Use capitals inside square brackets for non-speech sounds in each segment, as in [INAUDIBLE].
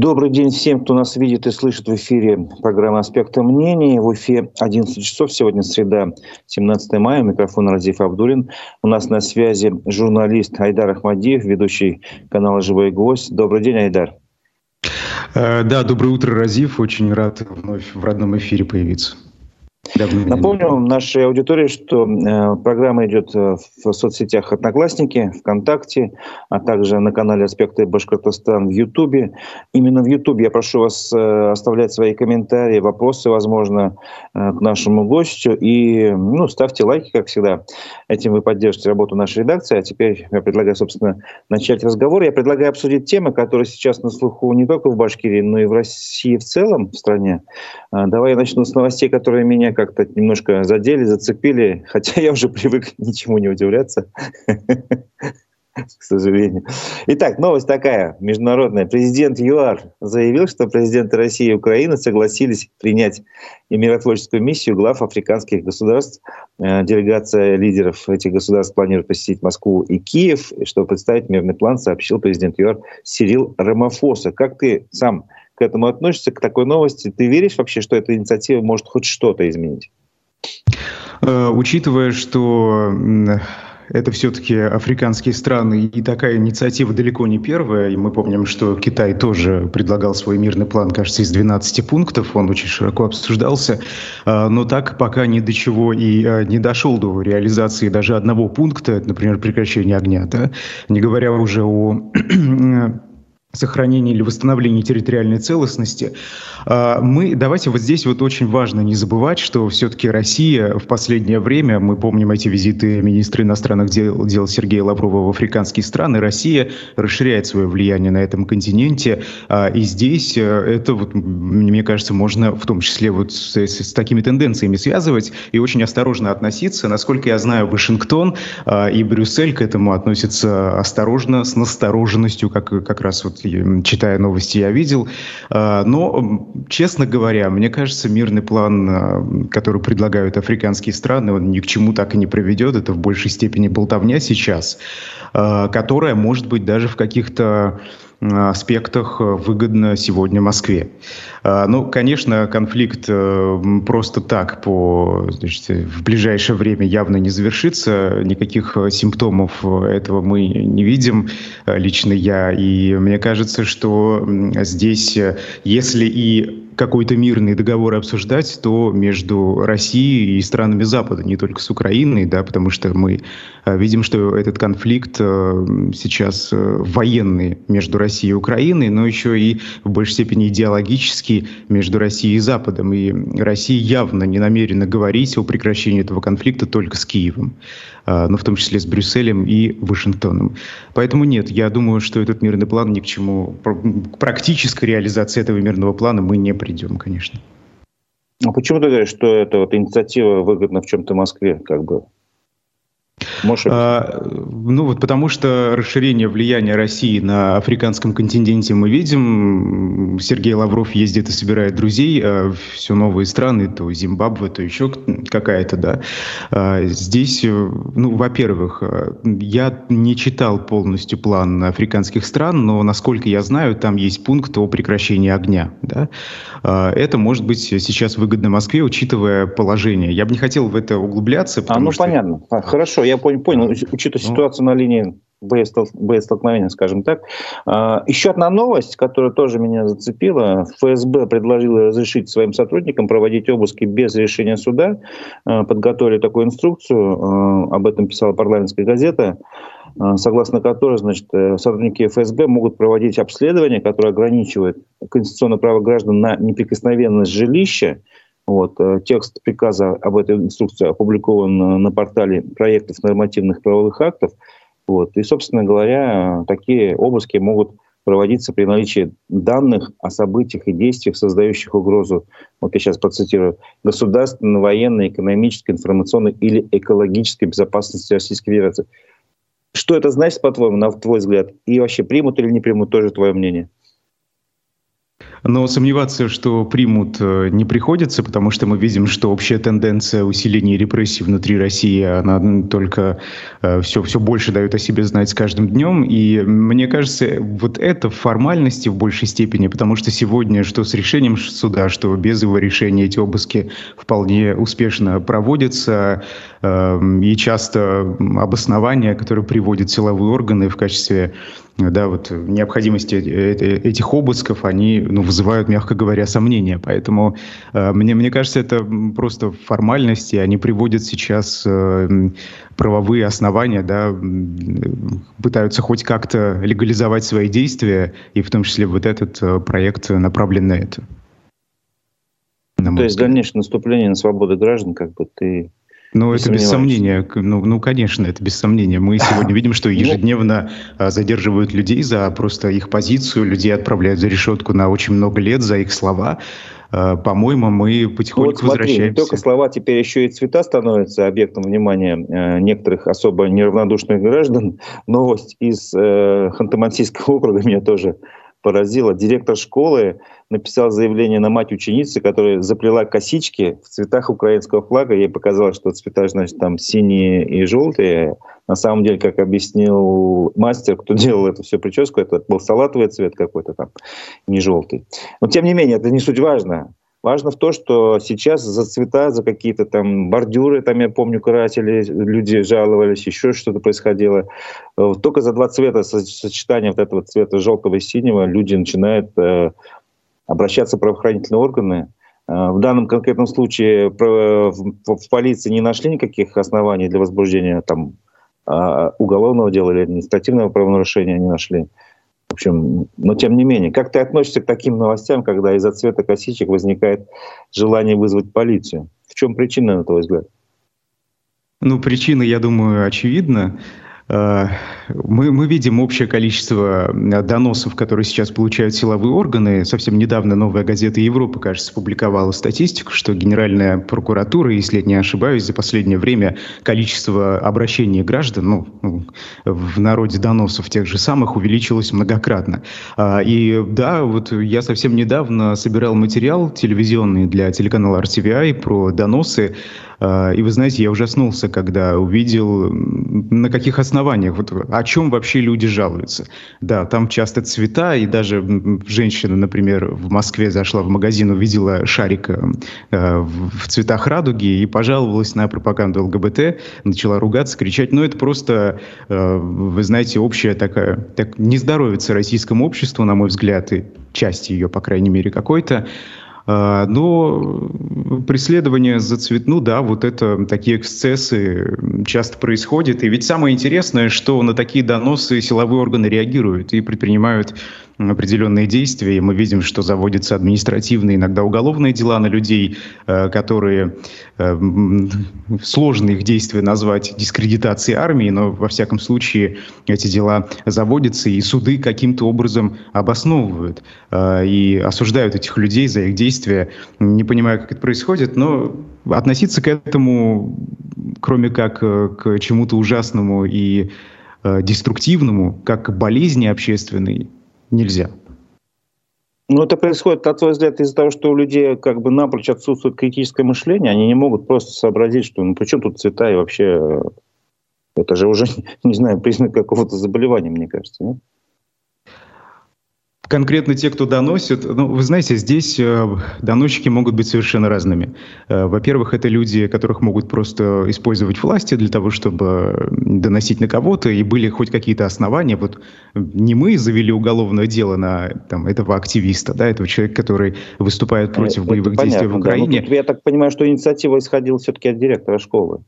Добрый день всем, кто нас видит и слышит в эфире программы «Аспекты мнений». В эфире 11 часов, сегодня среда, 17 мая. Микрофон Разиф Абдулин. У нас на связи журналист Айдар Ахмадиев, ведущий канала «Живой гвоздь». Добрый день, Айдар. Э, да, доброе утро, Разиф. Очень рад вновь в родном эфире появиться. Напомню нашей аудитории, что э, программа идет э, в соцсетях Одноклассники, ВКонтакте, а также на канале «Аспекты Башкортостан» в Ютубе. Именно в Ютубе я прошу вас э, оставлять свои комментарии, вопросы, возможно, э, к нашему гостю. И ну, ставьте лайки, как всегда. Этим вы поддержите работу нашей редакции. А теперь я предлагаю, собственно, начать разговор. Я предлагаю обсудить темы, которые сейчас на слуху не только в Башкирии, но и в России в целом, в стране. Э, давай я начну с новостей, которые меня как-то немножко задели, зацепили, [LAUGHS] хотя я уже привык [LAUGHS] ничему не удивляться, [LAUGHS] к сожалению. Итак, новость такая, международная. Президент ЮАР заявил, что президенты России и Украины согласились принять и миротворческую миссию глав африканских государств. Э, делегация лидеров этих государств планирует посетить Москву и Киев, чтобы представить мирный план, сообщил президент ЮАР Сирил Рамафоса. Как ты сам к этому относишься, к такой новости? Ты веришь вообще, что эта инициатива может хоть что-то изменить? Э, учитывая, что это все-таки африканские страны, и такая инициатива далеко не первая. И мы помним, что Китай тоже предлагал свой мирный план, кажется, из 12 пунктов. Он очень широко обсуждался. Э, но так пока ни до чего и э, не дошел до реализации даже одного пункта, например, прекращения огня. Да? Не говоря уже о [CLEARS THROAT] сохранения или восстановления территориальной целостности. А, мы, давайте вот здесь вот очень важно не забывать, что все-таки Россия в последнее время, мы помним эти визиты министра иностранных дел, дел Сергея Лаврова в африканские страны, Россия расширяет свое влияние на этом континенте, а, и здесь э, это, вот, мне кажется, можно в том числе вот с, с такими тенденциями связывать и очень осторожно относиться. Насколько я знаю, Вашингтон а, и Брюссель к этому относятся осторожно, с настороженностью, как, как раз вот читая новости, я видел. А, но, честно говоря, мне кажется, мирный план, а, который предлагают африканские страны, он ни к чему так и не приведет. Это в большей степени болтовня сейчас, которая, может быть, даже в каких-то аспектах выгодно сегодня Москве. Ну, конечно, конфликт просто так по, значит, в ближайшее время явно не завершится. Никаких симптомов этого мы не видим, лично я. И мне кажется, что здесь, если и какой-то мирный договор обсуждать, то между Россией и странами Запада, не только с Украиной, да, потому что мы э, видим, что этот конфликт э, сейчас э, военный между Россией и Украиной, но еще и в большей степени идеологический между Россией и Западом. И Россия явно не намерена говорить о прекращении этого конфликта только с Киевом. А, ну, в том числе с Брюсселем и Вашингтоном. Поэтому нет, я думаю, что этот мирный план ни к чему, к практической реализации этого мирного плана мы не придем, конечно. А почему ты говоришь, что эта вот инициатива выгодна в чем-то Москве, как бы? Можешь а, ну вот потому что расширение влияния России на африканском континенте мы видим. Сергей Лавров ездит и собирает друзей, а все новые страны, то Зимбабве, то еще какая-то, да. А, здесь, ну, во-первых, я не читал полностью план африканских стран, но, насколько я знаю, там есть пункт о прекращении огня, да. А, это может быть сейчас выгодно Москве, учитывая положение. Я бы не хотел в это углубляться. А, ну, что... понятно. Хорошо, я понял, понял. учитывая ну. ситуацию на линии боестолкновения, скажем так. А, еще одна новость, которая тоже меня зацепила. ФСБ предложила разрешить своим сотрудникам проводить обыски без решения суда. А, подготовили такую инструкцию, а, об этом писала парламентская газета, согласно которой значит, э, сотрудники ФСБ могут проводить обследование, которое ограничивает конституционное право граждан на неприкосновенность жилища, вот. Э, текст приказа об этой инструкции опубликован э, на портале проектов нормативных правовых актов. Вот. И, собственно говоря, такие обыски могут проводиться при наличии данных о событиях и действиях, создающих угрозу, вот я сейчас процитирую, государственной, военной, экономической, информационной или экологической безопасности Российской Федерации. Что это значит, по-твоему, на твой взгляд? И вообще примут или не примут, тоже твое мнение? Но сомневаться, что примут, э, не приходится, потому что мы видим, что общая тенденция усиления репрессий внутри России, она только все, все больше дает о себе знать с каждым днем. И мне кажется, вот это формальности в большей степени, потому что сегодня, что с решением суда, что без его решения эти обыски вполне успешно проводятся. Эм, и часто обоснования, которые приводят силовые органы в качестве да, вот необходимости э, э, этих обысков, они ну, вызывают, мягко говоря, сомнения. Поэтому э, мне, мне кажется, это просто формальности, они приводят сейчас э, правовые основания, да, пытаются хоть как-то легализовать свои действия, и в том числе вот этот э, проект направлен на это. На То есть дальнейшее наступление на свободу граждан, как бы ты ну, это без сомнения. Ну, ну, конечно, это без сомнения. Мы сегодня видим, что [LAUGHS] ну, ежедневно а, задерживают людей за просто их позицию, людей отправляют за решетку на очень много лет за их слова. А, по-моему, мы потихоньку ну, вот смотри, возвращаемся. Не только слова, теперь еще и цвета становятся объектом внимания э, некоторых особо неравнодушных граждан. Новость из э, Ханты-Мансийского округа меня тоже поразила. Директор школы написал заявление на мать ученицы, которая заплела косички в цветах украинского флага. Ей показалось, что цвета, значит, там синие и желтые. На самом деле, как объяснил мастер, кто делал эту всю прическу, это был салатовый цвет какой-то там, не желтый. Но тем не менее, это не суть важно. Важно в том, что сейчас за цвета, за какие-то там бордюры, там, я помню, красили, люди жаловались, еще что-то происходило. Э, только за два цвета, сочетания вот этого цвета желтого и синего, люди начинают э, обращаться в правоохранительные органы. Э, в данном конкретном случае в полиции не нашли никаких оснований для возбуждения там, а, уголовного дела или административного правонарушения не нашли. В общем, но тем не менее, как ты относишься к таким новостям, когда из-за цвета косичек возникает желание вызвать полицию? В чем причина, на твой взгляд? Ну, причина, я думаю, очевидна. Э, мы, мы видим общее количество э, доносов, которые сейчас получают силовые органы. Совсем недавно «Новая газета Европы», кажется, публиковала статистику, что Генеральная прокуратура, если я не ошибаюсь, за последнее время количество обращений граждан, ну, ну в народе доносов тех же самых, увеличилось многократно. А, и да, вот я совсем недавно собирал материал телевизионный для телеканала RTVI про доносы и вы знаете, я ужаснулся, когда увидел, на каких основаниях, вот, о чем вообще люди жалуются. Да, там часто цвета, и даже женщина, например, в Москве зашла в магазин, увидела шарик э, в цветах радуги и пожаловалась на пропаганду ЛГБТ, начала ругаться, кричать. Но это просто, э, вы знаете, общая такая, так не здоровится российскому обществу, на мой взгляд, и части ее, по крайней мере, какой-то. А, но преследование за цвет, ну да, вот это такие эксцессы часто происходят. И ведь самое интересное, что на такие доносы силовые органы реагируют и предпринимают определенные действия, и мы видим, что заводятся административные, иногда уголовные дела на людей, э, которые э, сложно их действия назвать дискредитацией армии, но во всяком случае эти дела заводятся, и суды каким-то образом обосновывают э, и осуждают этих людей за их действия. Не понимаю, как это происходит, но относиться к этому, кроме как к чему-то ужасному и деструктивному, как к болезни общественной, нельзя. Ну, это происходит, на твой взгляд, из-за того, что у людей как бы напрочь отсутствует критическое мышление, они не могут просто сообразить, что ну при чем тут цвета и вообще э, это же уже, [LAUGHS] не знаю, признак какого-то заболевания, мне кажется. Нет? Конкретно те, кто доносит, ну, вы знаете, здесь э, доносчики могут быть совершенно разными. Э, во-первых, это люди, которых могут просто использовать власти для того, чтобы доносить на кого-то, и были хоть какие-то основания. Вот не мы завели уголовное дело на там, этого активиста, да, этого человека, который выступает против это боевых понятно, действий в Украине. Да, ну, я так понимаю, что инициатива исходила все-таки от директора школы.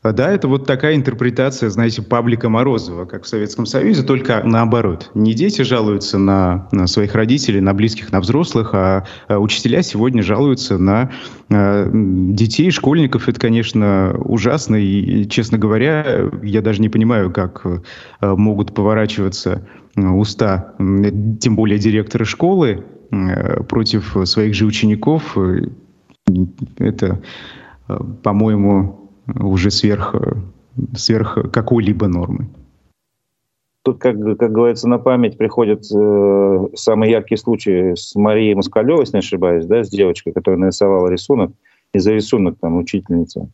А, да, это вот такая интерпретация, знаете, паблика Морозова, как в Советском Союзе, только наоборот. Не дети жалуются на, на своих родителей, на близких, на взрослых, а, а учителя сегодня жалуются на а, детей, школьников. Это, конечно, ужасно. И, честно говоря, я даже не понимаю, как а, могут поворачиваться уста, тем более директора школы, а, против своих же учеников. Это, по-моему, уже сверх, сверх какой-либо нормы. Тут, как, как говорится, на память приходят э, самые яркие случаи с Марией Москалевой, если не ошибаюсь, да, с девочкой, которая нарисовала рисунок, и за рисунок там учительница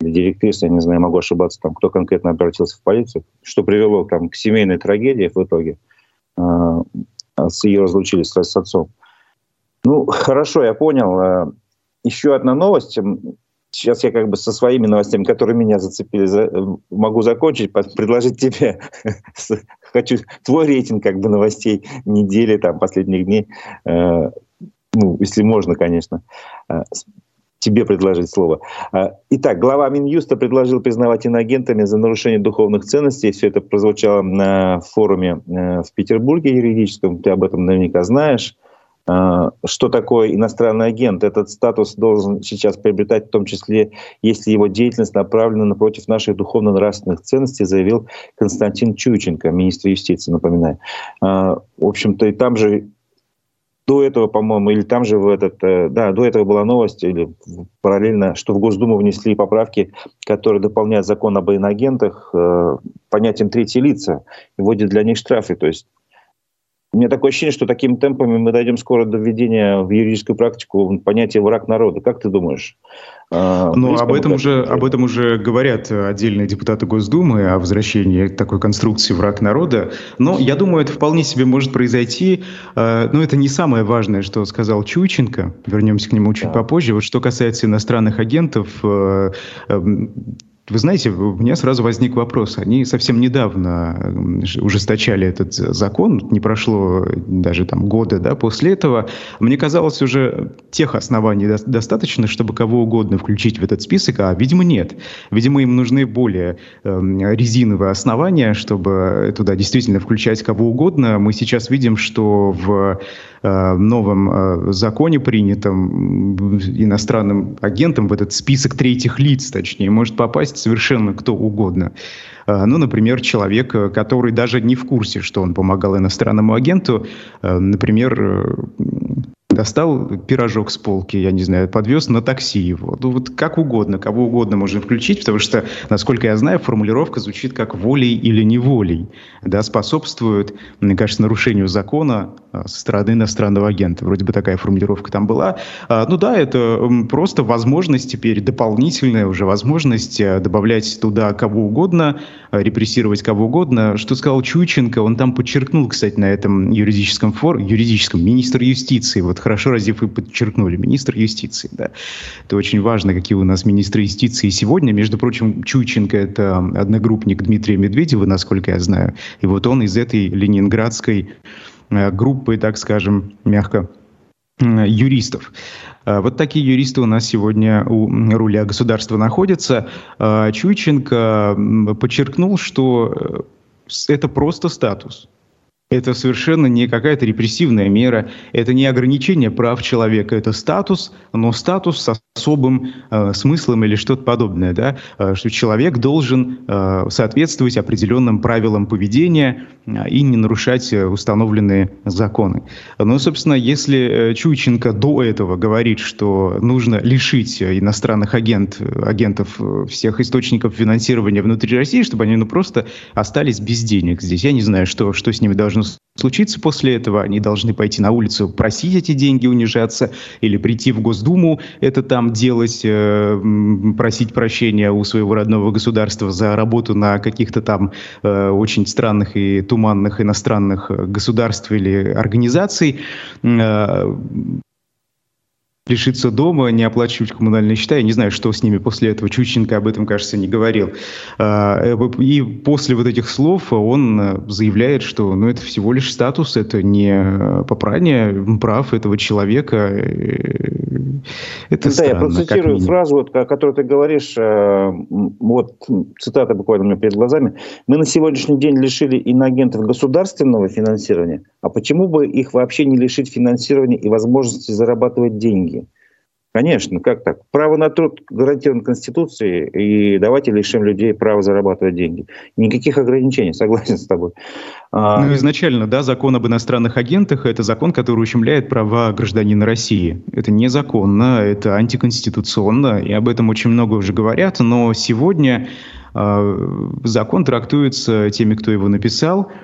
или директриса, я не знаю, могу ошибаться, там, кто конкретно обратился в полицию, что привело там, к семейной трагедии в итоге. Э, с ее разлучили с, с отцом. Ну, хорошо, я понял. Э, еще одна новость. Сейчас я как бы со своими новостями, которые меня зацепили, за, могу закончить, предложить тебе, [LAUGHS] хочу твой рейтинг как бы новостей недели, там, последних дней, э, ну, если можно, конечно, э, тебе предложить слово. Э, итак, глава Минюста предложил признавать иноагентами за нарушение духовных ценностей. Все это прозвучало на форуме э, в Петербурге юридическом, ты об этом наверняка знаешь. А, что такое иностранный агент. Этот статус должен сейчас приобретать в том числе, если его деятельность направлена напротив наших духовно-нравственных ценностей, заявил Константин Чученко, министр юстиции, напоминаю. А, в общем-то, и там же до этого, по-моему, или там же в этот, э, да, до этого была новость, или параллельно, что в Госдуму внесли поправки, которые дополняют закон об иноагентах э, понятием третьи лица и вводят для них штрафы. То есть у меня такое ощущение, что такими темпами мы дойдем скоро до введения в юридическую практику понятия враг народа. Как ты думаешь? А, ну, об этом, уже, об этом уже говорят отдельные депутаты Госдумы, о возвращении такой конструкции враг народа. Но я думаю, это вполне себе может произойти. А, но это не самое важное, что сказал Чученко. Вернемся к нему чуть да. попозже. Вот что касается иностранных агентов, э, вы знаете, у меня сразу возник вопрос. Они совсем недавно ужесточали этот закон, не прошло даже там года да, после этого. Мне казалось, уже тех оснований достаточно, чтобы кого угодно включить в этот список, а, видимо, нет. Видимо, им нужны более э, резиновые основания, чтобы туда действительно включать кого угодно. Мы сейчас видим, что в Э, новом э, законе, принятом иностранным агентом, в этот список третьих лиц, точнее, может попасть совершенно кто угодно. Э, ну, например, человек, который даже не в курсе, что он помогал иностранному агенту, например, достал пирожок с полки, я не знаю, подвез на такси его. Ну, вот как угодно, кого угодно можно включить, потому что, насколько я знаю, формулировка звучит как волей или неволей, да, способствует, мне кажется, нарушению закона а, со стороны иностранного агента. Вроде бы такая формулировка там была. А, ну да, это просто возможность теперь, дополнительная уже возможность а, добавлять туда кого угодно, репрессировать кого угодно. Что сказал Чученко, он там подчеркнул, кстати, на этом юридическом форуме, юридическом, министр юстиции, вот хорошо, Разив, вы подчеркнули, министр юстиции, да. Это очень важно, какие у нас министры юстиции сегодня. Между прочим, Чученко – это одногруппник Дмитрия Медведева, насколько я знаю. И вот он из этой ленинградской э, группы, так скажем, мягко, юристов. Э, вот такие юристы у нас сегодня у руля государства находятся. Э, Чученко подчеркнул, что это просто статус. Это совершенно не какая-то репрессивная мера, это не ограничение прав человека, это статус, но статус с особым э, смыслом или что-то подобное, да, э, что человек должен э, соответствовать определенным правилам поведения э, и не нарушать э, установленные законы. Но, собственно, если э, Чученко до этого говорит, что нужно лишить иностранных агент, агентов всех источников финансирования внутри России, чтобы они ну, просто остались без денег здесь, я не знаю, что, что с ними должно случиться после этого. Они должны пойти на улицу, просить эти деньги, унижаться, или прийти в Госдуму, это там делать, э, просить прощения у своего родного государства за работу на каких-то там э, очень странных и туманных иностранных государств или организаций. Э, лишиться дома, не оплачивать коммунальные счета. Я не знаю, что с ними после этого. Чученко об этом, кажется, не говорил. А, э, и после вот этих слов он э, заявляет, что ну, это всего лишь статус, это не попрание прав этого человека. Э, это да, странно, я процитирую фразу, вот, о которой ты говоришь, вот цитата буквально у меня перед глазами. «Мы на сегодняшний день лишили иноагентов государственного финансирования, а почему бы их вообще не лишить финансирования и возможности зарабатывать деньги?» Конечно, как так? Право на труд гарантировано Конституцией, и давайте лишим людей права зарабатывать деньги. Никаких ограничений, согласен с тобой. А, ну, изначально, да, закон об иностранных агентах – это закон, который ущемляет права гражданина России. Это незаконно, это антиконституционно, и об этом очень много уже говорят, но сегодня э, закон трактуется теми, кто его написал –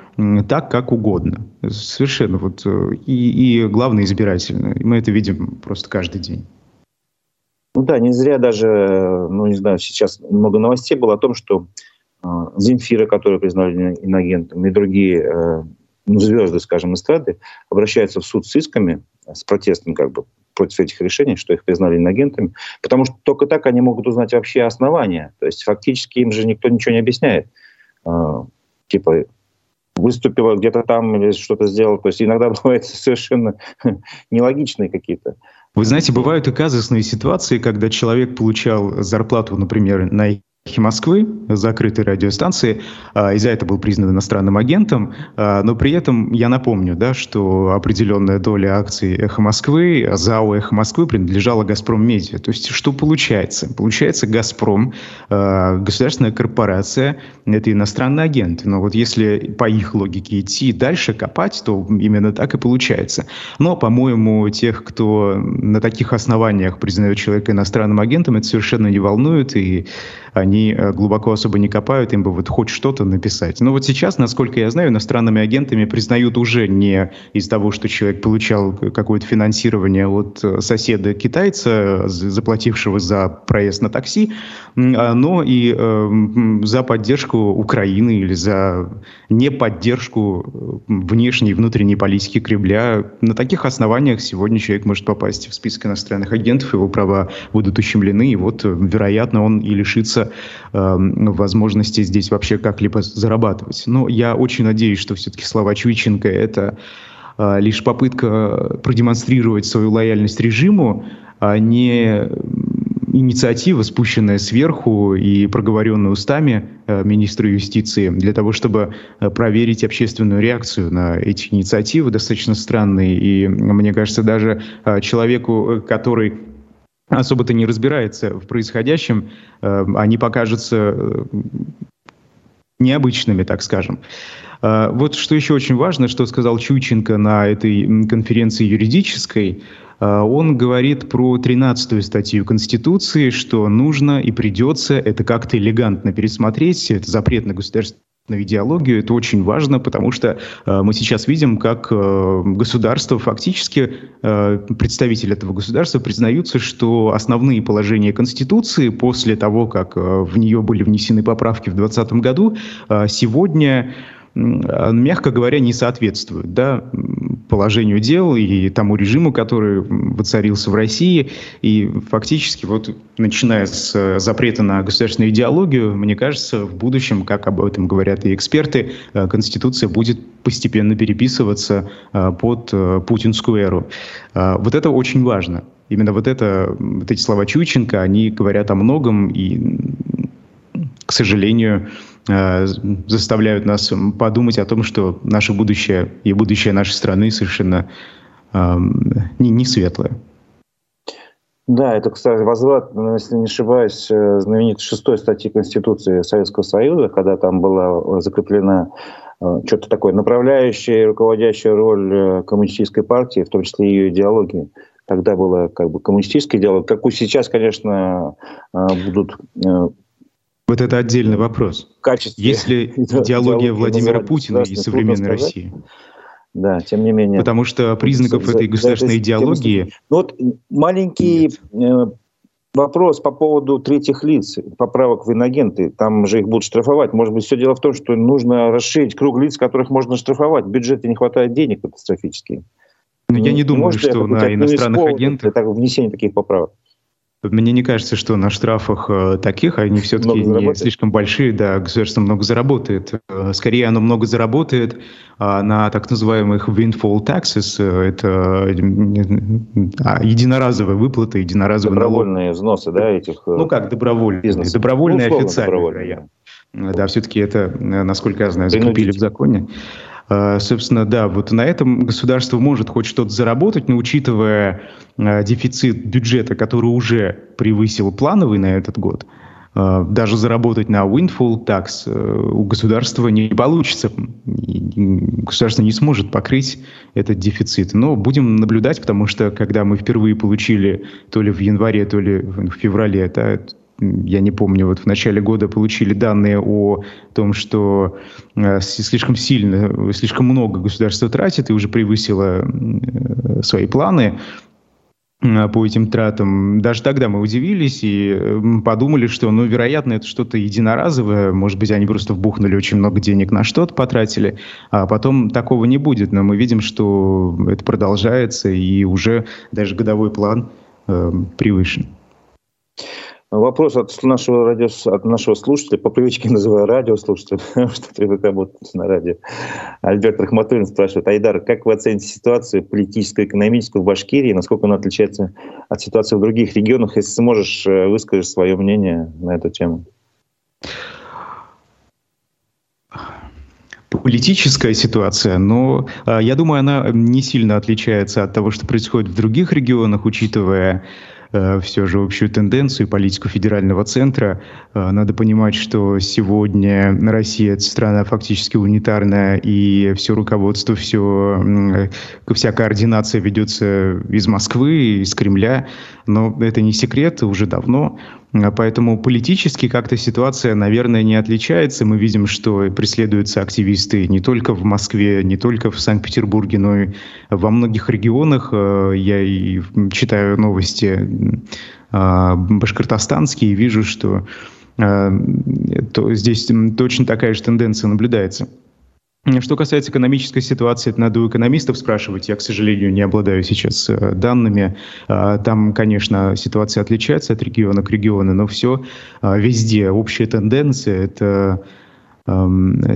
так, как угодно. Совершенно вот. Э, и, и главное, избирательно. Мы это видим просто каждый день. Ну да, не зря даже, ну не знаю, сейчас много новостей было о том, что э, Земфира, которую признали иногентом, и другие э, ну, звезды, скажем, эстрады, обращаются в суд с исками, с протестом как бы против этих решений, что их признали иногентами, потому что только так они могут узнать вообще основания. То есть фактически им же никто ничего не объясняет. Э, типа выступила где-то там или что-то сделала. То есть иногда [LAUGHS] бывает совершенно [LAUGHS] нелогичные какие-то вы знаете, бывают и казусные ситуации, когда человек получал зарплату, например, на «Эхе Москвы», закрытой радиостанции, а, и за это был признан иностранным агентом. А, но при этом я напомню, да, что определенная доля акций «Эхо Москвы», ЗАО «Эхо Москвы» принадлежала «Газпром Медиа». То есть что получается? Получается, «Газпром», а, государственная корпорация, это иностранный агент. Но вот если по их логике идти дальше, копать, то именно так и получается. Но, по-моему, тех, кто на таких основаниях признает человека иностранным агентом, это совершенно не волнует, и они э, глубоко особо не копают, им бы вот хоть что-то написать. Но вот сейчас, насколько я знаю, иностранными агентами признают уже не из того, что человек получал какое-то финансирование от э, соседа китайца, заплатившего за проезд на такси, а, но и э, за поддержку Украины или за неподдержку внешней и внутренней политики Кремля. На таких основаниях сегодня человек может попасть в список иностранных агентов, его права будут ущемлены, и вот, вероятно, он и лишится э, возможности здесь вообще как-либо зарабатывать. Но я очень надеюсь, что все-таки слова Чуйченко – это э, лишь попытка продемонстрировать свою лояльность режиму, а не инициатива, спущенная сверху и проговоренная устами э, министра юстиции для того, чтобы э, проверить общественную реакцию на эти инициативы, достаточно странные. И мне кажется, даже человеку, который особо-то не разбирается в происходящем, э, они покажутся э, необычными, так скажем. Э, вот что еще очень важно, что сказал Чученко на этой конференции юридической, он говорит про 13-ю статью Конституции, что нужно и придется это как-то элегантно пересмотреть, это запрет на государственную идеологию. Это очень важно, потому что э, мы сейчас видим, как э, государство, фактически э, представители этого государства признаются, что основные положения Конституции после того, как э, в нее были внесены поправки в 2020 году, э, сегодня мягко говоря, не соответствуют да, положению дел и тому режиму, который воцарился в России. И фактически, вот начиная с э, запрета на государственную идеологию, мне кажется, в будущем, как об этом говорят и эксперты, э, Конституция будет постепенно переписываться э, под путинскую эру. Вот это очень важно. Именно вот, это, вот эти слова Чученко, они говорят о многом, и, к сожалению, заставляют нас подумать о том, что наше будущее и будущее нашей страны совершенно э, не, не светлое. Да, это, кстати, возврат, если не ошибаюсь, э, знаменитой шестой статьи Конституции Советского Союза, когда там была закреплена э, что-то такое направляющая руководящая роль коммунистической партии, в том числе ее идеологии. Тогда была как бы коммунистическая идеология. Какую сейчас, конечно, будут вот это отдельный вопрос. Качестве Если [LAUGHS] идеология Владимира Путина и современной России. Да, тем не менее. Потому что признаков за, этой государственной за, идеологии... Ну вот маленький нет. Э, вопрос по поводу третьих лиц, поправок в инагенты. Там же их будут штрафовать. Может быть, все дело в том, что нужно расширить круг лиц, которых можно штрафовать. В бюджете не хватает денег катастрофически. Но ну, я не думаю, что на иностранных агентах... Это внесение таких поправок. Мне не кажется, что на штрафах э, таких, они все-таки не слишком большие, да, государство много заработает. Э, скорее, оно много заработает а, на так называемых windfall taxes, э, это а, единоразовые выплаты, единоразовые Добровольные налог. взносы, да, этих Ну как, добровольные, бизнес. добровольные ну, официальные, добровольные. Да, все-таки это, насколько я знаю, закрепили в законе. А, собственно, да, вот на этом государство может хоть что-то заработать, но учитывая а, дефицит бюджета, который уже превысил плановый на этот год, а, даже заработать на windfall tax у государства не получится. Государство не сможет покрыть этот дефицит. Но будем наблюдать, потому что когда мы впервые получили то ли в январе, то ли в феврале, это я не помню, вот в начале года получили данные о том, что э, слишком сильно, слишком много государство тратит и уже превысило э, свои планы по этим тратам. Даже тогда мы удивились и подумали, что, ну, вероятно, это что-то единоразовое. Может быть, они просто вбухнули очень много денег на что-то, потратили, а потом такого не будет. Но мы видим, что это продолжается, и уже даже годовой план э, превышен. Вопрос от нашего, радио, от нашего слушателя, по привычке называю радиослушателя, [LAUGHS] что привык работать на радио. Альберт Рахматуллин спрашивает, Айдар, как вы оцените ситуацию политическую, экономическую в Башкирии, насколько она отличается от ситуации в других регионах? Если сможешь, э, выскажешь свое мнение на эту тему. политическая ситуация, но э, я думаю, она не сильно отличается от того, что происходит в других регионах, учитывая Э, все же общую тенденцию политику федерального центра. Э, надо понимать, что сегодня Россия это страна фактически унитарная, и все руководство, все, вся координация ведется из Москвы, из Кремля. Но это не секрет уже давно. А поэтому политически как-то ситуация, наверное, не отличается. Мы видим, что преследуются активисты не только в Москве, не только в Санкт-Петербурге, но и во многих регионах. Э, я и читаю новости э, башкортостанские и вижу, что э, то здесь точно такая же тенденция наблюдается. Что касается экономической ситуации, это надо у экономистов спрашивать. Я, к сожалению, не обладаю сейчас э, данными. А, там, конечно, ситуация отличается от региона к региону, но все а, везде общая тенденция – это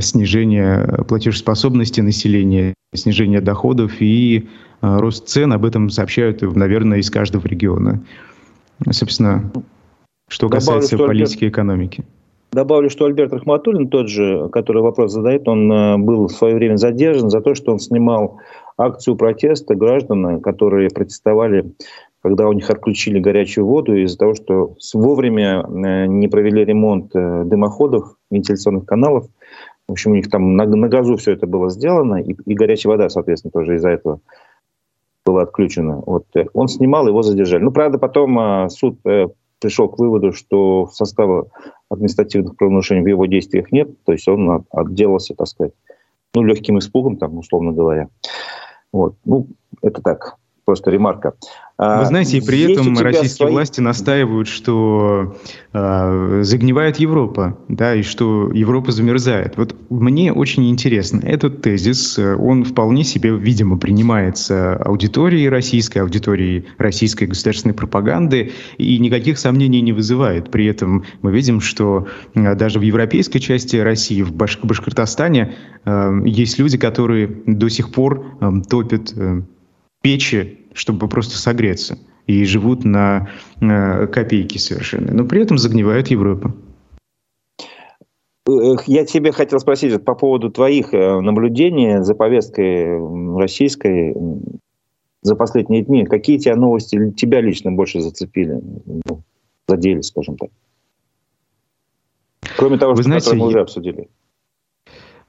снижение платежеспособности населения, снижение доходов и а, рост цен. Об этом сообщают, наверное, из каждого региона. Собственно, что касается Добавлю, политики и экономики. Добавлю, что Альберт Рахматуллин, тот же, который вопрос задает, он э, был в свое время задержан за то, что он снимал акцию протеста граждан, которые протестовали, когда у них отключили горячую воду из-за того, что вовремя э, не провели ремонт э, дымоходов, вентиляционных каналов. В общем, у них там на, на газу все это было сделано, и, и горячая вода, соответственно, тоже из-за этого была отключена. Вот. Он снимал, его задержали. Ну, правда, потом суд пришел к выводу, что в составе административных правонарушений в его действиях нет, то есть он отделался, так сказать, ну, легким испугом, там, условно говоря. Вот. Ну, это так, просто ремарка. А, Вы знаете, и при Есть этом российские свои... власти настаивают, что э, загнивает Европа, да, и что Европа замерзает. Вот мне очень интересно, этот тезис, он вполне себе, видимо, принимается аудиторией российской, аудиторией российской государственной пропаганды, и никаких сомнений не вызывает. При этом мы видим, что даже в европейской части России, в Баш Башкортостане, э, есть люди, которые до сих пор э, топят э, печи чтобы просто согреться. И живут на э, копейки совершенно. Но при этом загнивает Европа. Я тебе хотел спросить по поводу твоих э, наблюдений за повесткой российской за последние дни. Какие тебя новости тебя лично больше зацепили, ну, задели, скажем так? Кроме того, Вы что знаете, мы уже обсудили.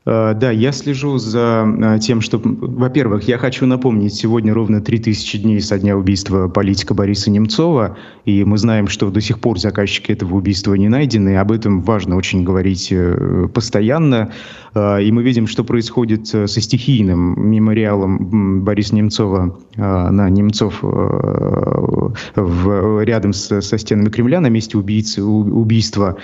Э, да, я слежу за э, тем, что, во-первых, я хочу напомнить, сегодня ровно 3000 дней со дня убийства политика Бориса Немцова, и мы знаем, что до сих пор заказчики этого убийства не найдены, об этом важно очень говорить э, постоянно, и мы видим, что происходит со стихийным мемориалом Бориса Немцова на Немцов в, рядом с, со стенами Кремля на месте убийцы, убийства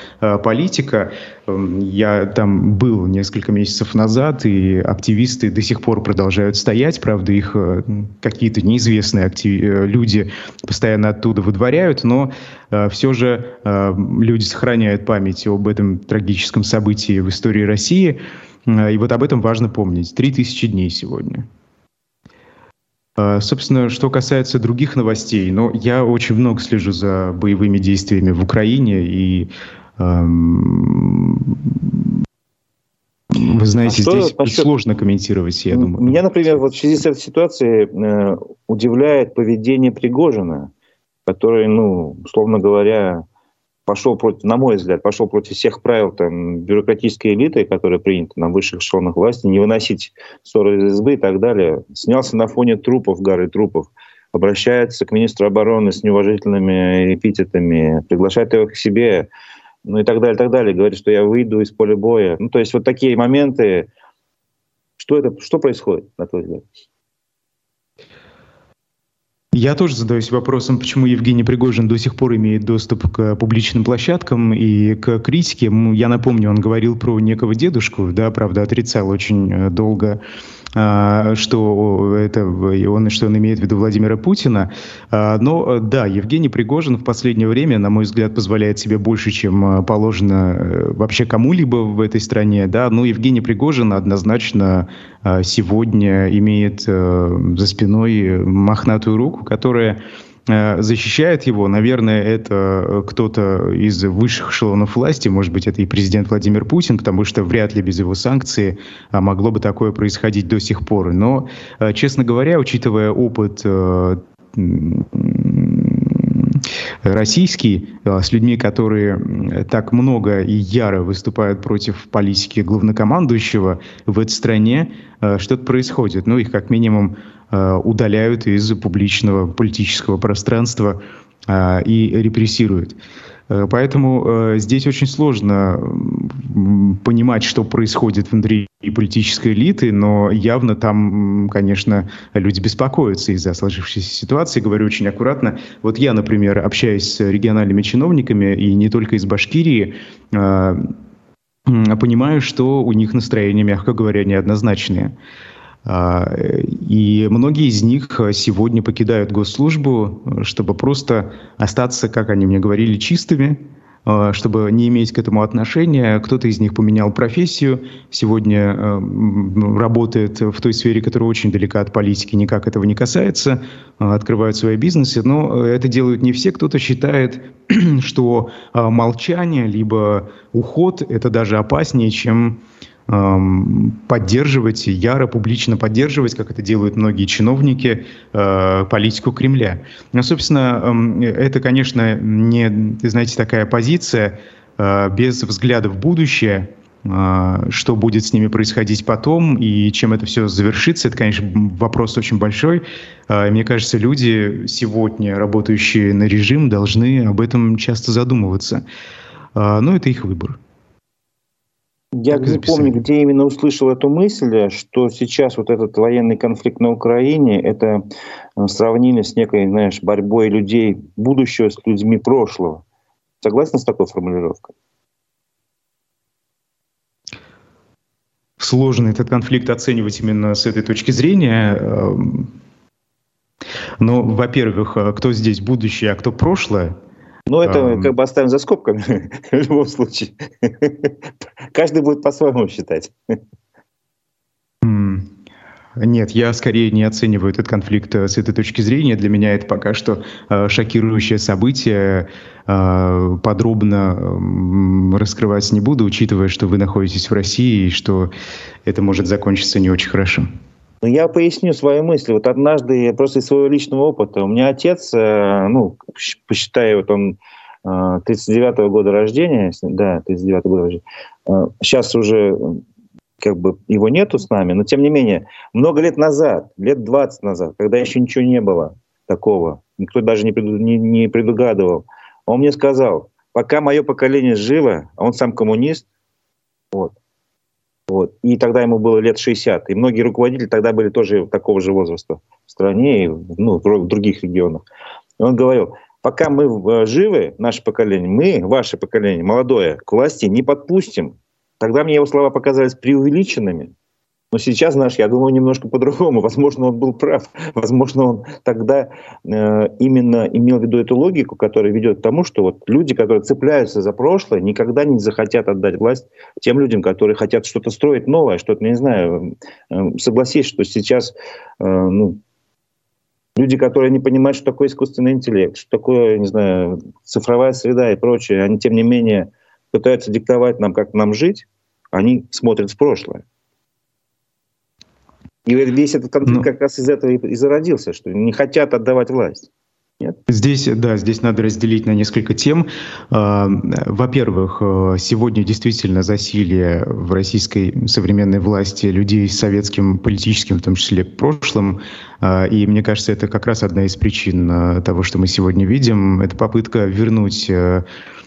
политика. Эм, я там был несколько месяцев назад, и активисты до сих пор продолжают стоять. Правда, их э, какие-то неизвестные актив... Э, люди постоянно оттуда выдворяют, но э, все же э, люди сохраняют память об этом трагическом событии в истории России. Э, и вот об этом важно помнить. Три тысячи дней сегодня. Собственно, что касается других новостей, но я очень много слежу за боевыми действиями в Украине, и Эм, вы знаете, а здесь насчет... сложно комментировать, я думаю. Меня, например, вот в связи с этой ситуацией э, удивляет поведение Пригожина, который, ну, условно говоря, пошел против, на мой взгляд, пошел против всех правил там, бюрократической элиты, которые приняты на высших эшелонах власти, не выносить ссоры из избы и так далее. Снялся на фоне трупов, горы трупов. обращается к министру обороны с неуважительными эпитетами, приглашает его к себе, ну и так далее, так далее, говорит, что я выйду из поля боя. Ну, то есть вот такие моменты, что это, что происходит, на твой взгляд? Я тоже задаюсь вопросом, почему Евгений Пригожин до сих пор имеет доступ к публичным площадкам и к критике. Я напомню, он говорил про некого дедушку, да, правда, отрицал очень э, долго что это он, что он имеет в виду Владимира Путина. А, но да, Евгений Пригожин в последнее время, на мой взгляд, позволяет себе больше, чем а, положено э, вообще кому-либо в этой стране. Да, но Евгений Пригожин однозначно сегодня имеет э, за спиной мохнатую руку, которая Э, защищает его, наверное, это э, кто-то из высших эшелонов власти, может быть, это и президент Владимир Путин, потому что вряд ли без его санкции а, могло бы такое происходить до сих пор. Но, э, честно говоря, учитывая опыт российский, с людьми, которые так много и яро выступают против политики главнокомандующего в этой стране, что-то происходит. Ну, их как минимум Э, удаляют из публичного политического пространства э, и репрессируют. Э, поэтому здесь очень сложно понимать, что происходит внутри политической элиты, но явно там, конечно, люди беспокоятся из-за сложившейся ситуации. Говорю очень аккуратно. Вот я, например, общаюсь с региональными чиновниками, и не только из Башкирии, понимаю, что у них настроения, мягко говоря, неоднозначные. А, и многие из них сегодня покидают госслужбу, чтобы просто остаться, как они мне говорили, чистыми, а, чтобы не иметь к этому отношения. Кто-то из них поменял профессию, сегодня а, работает в той сфере, которая очень далека от политики, никак этого не касается, открывают свои бизнесы. Но это делают не все. Кто-то считает, [CLEARS THROAT] что молчание либо уход – это даже опаснее, чем поддерживать, яро, публично поддерживать, как это делают многие чиновники, э, политику Кремля. Но, собственно, это, конечно, не, знаете, такая позиция э, без взгляда в будущее, э, что будет с ними происходить потом и чем это все завершится, это, конечно, вопрос очень большой. Мне кажется, люди сегодня, работающие на режим, должны об этом часто задумываться. Но это их выбор. Я не помню, где именно услышал эту мысль, что сейчас вот этот военный конфликт на Украине, это э, сравнили с некой, знаешь, борьбой людей будущего с людьми прошлого. Согласен с такой формулировкой? Сложно этот конфликт оценивать именно с этой точки зрения. Эм. Но, во-первых, э, кто здесь будущее, а кто прошлое – ну, это как бы оставим за скобками [LAUGHS] в любом случае. [LAUGHS] Каждый будет по-своему считать. Нет, я скорее не оцениваю этот конфликт э, с этой точки зрения. Для меня это пока что э, шокирующее событие. Э, подробно э, раскрывать не буду, учитывая, что вы находитесь в России и что это может закончиться не очень хорошо. Ну, я поясню свои мысли. Вот однажды, просто из своего личного опыта, у меня отец, э, ну, посчитаю, вот он 39-го э, года рождения, да, 39-го года рождения, сейчас э, уже как бы его нету с нами, но тем не менее, много лет назад, лет 20 назад, когда еще ничего не было такого, никто даже не, преду, не, не предугадывал, он мне сказал, пока мое поколение жило, а он сам коммунист, вот, вот. И тогда ему было лет 60. И многие руководители тогда были тоже такого же возраста в стране и ну, в других регионах. И он говорил, пока мы э, живы, наше поколение, мы, ваше поколение, молодое, к власти не подпустим. Тогда мне его слова показались преувеличенными. Но сейчас, знаешь, я думаю немножко по-другому. [LAUGHS] Возможно, он был прав. Возможно, он тогда э, именно имел в виду эту логику, которая ведет к тому, что вот люди, которые цепляются за прошлое, никогда не захотят отдать власть тем людям, которые хотят что-то строить новое, что-то, не знаю. Э, согласись, что сейчас э, ну, люди, которые не понимают, что такое искусственный интеллект, что такое, не знаю, цифровая среда и прочее, они, тем не менее, пытаются диктовать нам, как нам жить, они смотрят в прошлое. И весь этот конфликт ну, как раз из этого и зародился, что не хотят отдавать власть. Нет? Здесь, да, здесь надо разделить на несколько тем. А, во-первых, э, сегодня действительно засилие в российской современной власти людей с советским политическим, в том числе прошлым, И мне кажется, это как раз одна из причин того, что мы сегодня видим. Это попытка вернуть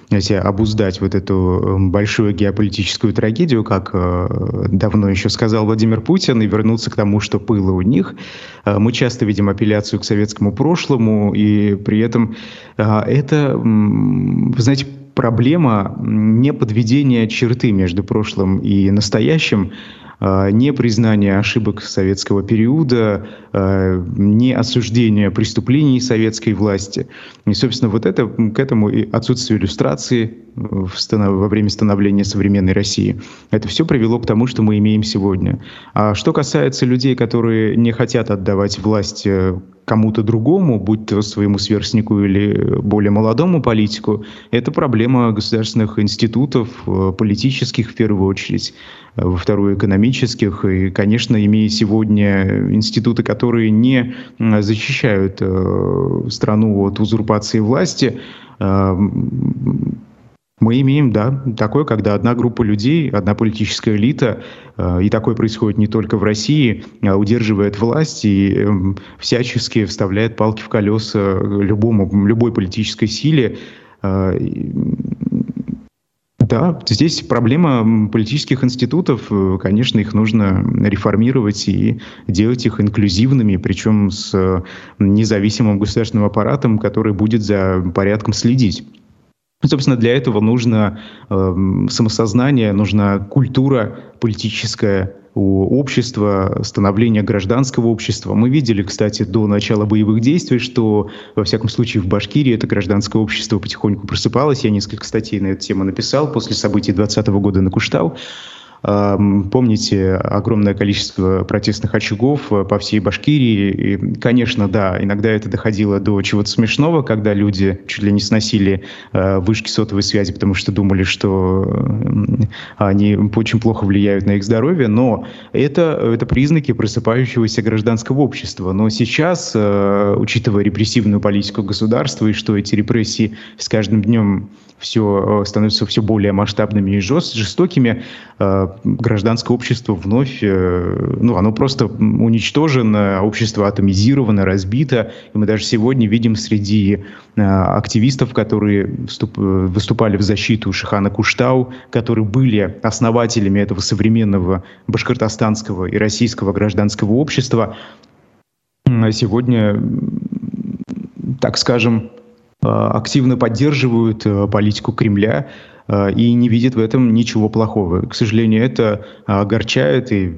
знаете, обуздать вот эту эм, большую геополитическую трагедию, как э, давно еще сказал Владимир Путин, и вернуться к тому, что было у них. Э, мы часто видим апелляцию к советскому прошлому, и при этом э, это, знаете, проблема не подведения черты между прошлым и настоящим, а, не признание ошибок советского периода, а, не осуждение преступлений советской власти. И, собственно, вот это, к этому и отсутствие иллюстрации во время становления современной России. Это все привело к тому, что мы имеем сегодня. А что касается людей, которые не хотят отдавать власть э, кому-то другому, будь то своему сверстнику или более молодому политику, это проблема государственных институтов, э, политических в первую очередь, э, во вторую экономических. И, конечно, имея сегодня институты, которые не защищают страну от узурпации власти, мы имеем, да, такое, когда одна группа людей, одна политическая элита, э, и такое происходит не только в России, э, удерживает власть и э, всячески вставляет палки в колеса любому, любой политической силе. Э, да, здесь проблема политических институтов, э, конечно, их нужно реформировать и делать их инклюзивными, причем с независимым государственным аппаратом, который будет за порядком следить. Собственно, для этого нужно э, самосознание, нужна культура политическая у общества, становление гражданского общества. Мы видели, кстати, до начала боевых действий, что, во всяком случае, в Башкирии это гражданское общество потихоньку просыпалось. Я несколько статей на эту тему написал после событий 2020 года на Куштау. Помните огромное количество протестных очагов э, по всей Башкирии. И, конечно, да, иногда это доходило до чего-то смешного, когда люди чуть ли не сносили э, вышки сотовой связи, потому что думали, что они очень плохо влияют на их здоровье. Но это, это признаки просыпающегося гражданского общества. Но сейчас, э, учитывая репрессивную политику государства и что эти репрессии с каждым днем все э, становятся все более масштабными и жестокими, э, гражданское общество вновь, э, ну, оно просто уничтожено, общество атомизировано, разбито. И мы даже сегодня видим среди активистов, которые выступали в защиту Шихана Куштау, которые были основателями этого современного башкортостанского и российского гражданского общества, сегодня, так скажем, активно поддерживают э, политику Кремля э, и не видят в этом ничего плохого. К сожалению, это огорчает, и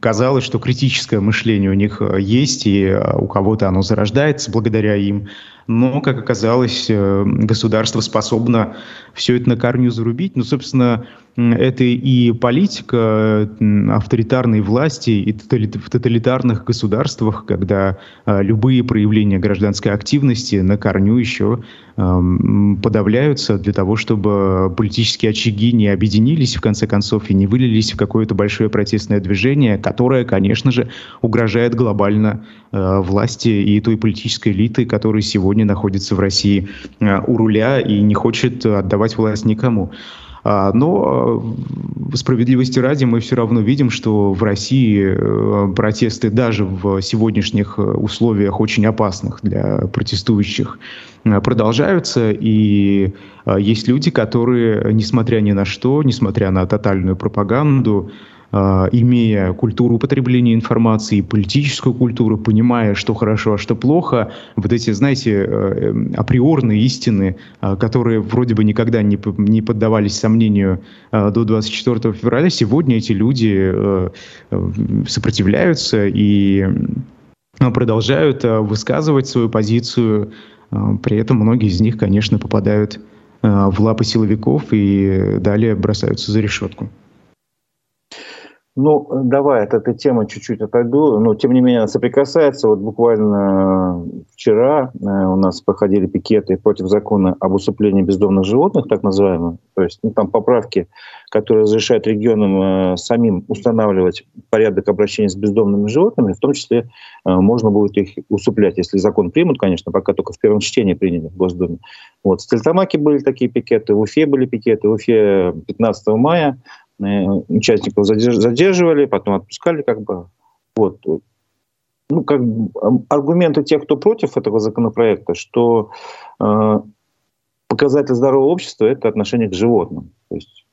казалось, что критическое мышление у них есть, и у кого-то оно зарождается благодаря им но, как оказалось, э, государство способно все это на корню зарубить. Ну, собственно, это и политика авторитарной власти и в тоталитарных государствах, когда э, любые проявления гражданской активности на корню еще подавляются для того, чтобы политические очаги не объединились, в конце концов, и не вылились в какое-то большое протестное движение, которое, конечно же, угрожает глобально э, власти и той политической элиты, которая сегодня находится в России э, у руля и не хочет отдавать власть никому. А, но э, справедливости ради мы все равно видим, что в России э, протесты даже в сегодняшних условиях очень опасных для протестующих продолжаются. И есть люди, которые, несмотря ни на что, несмотря на тотальную пропаганду, имея культуру употребления информации, политическую культуру, понимая, что хорошо, а что плохо, вот эти, знаете, э, э, априорные истины, а, которые вроде бы никогда не, не поддавались сомнению а, до 24 февраля, сегодня эти люди э, сопротивляются и продолжают высказывать свою позицию. При этом многие из них, конечно, попадают в лапы силовиков и далее бросаются за решетку. Ну, давай от этой темы чуть-чуть отойду, но тем не менее она соприкасается. Вот буквально вчера э, у нас проходили пикеты против закона об усыплении бездомных животных, так называемых. То есть ну, там поправки, которые разрешают регионам э, самим устанавливать порядок обращения с бездомными животными, в том числе э, можно будет их усыплять, если закон примут, конечно, пока только в первом чтении приняли в Госдуме. Вот. В Стельтамаке были такие пикеты, в Уфе были пикеты, в Уфе 15 мая Э, участников задерживали, потом отпускали как бы. Вот. ну, как аргументы тех, кто против этого законопроекта, что э, показатель здорового общества – это отношение к животным. То есть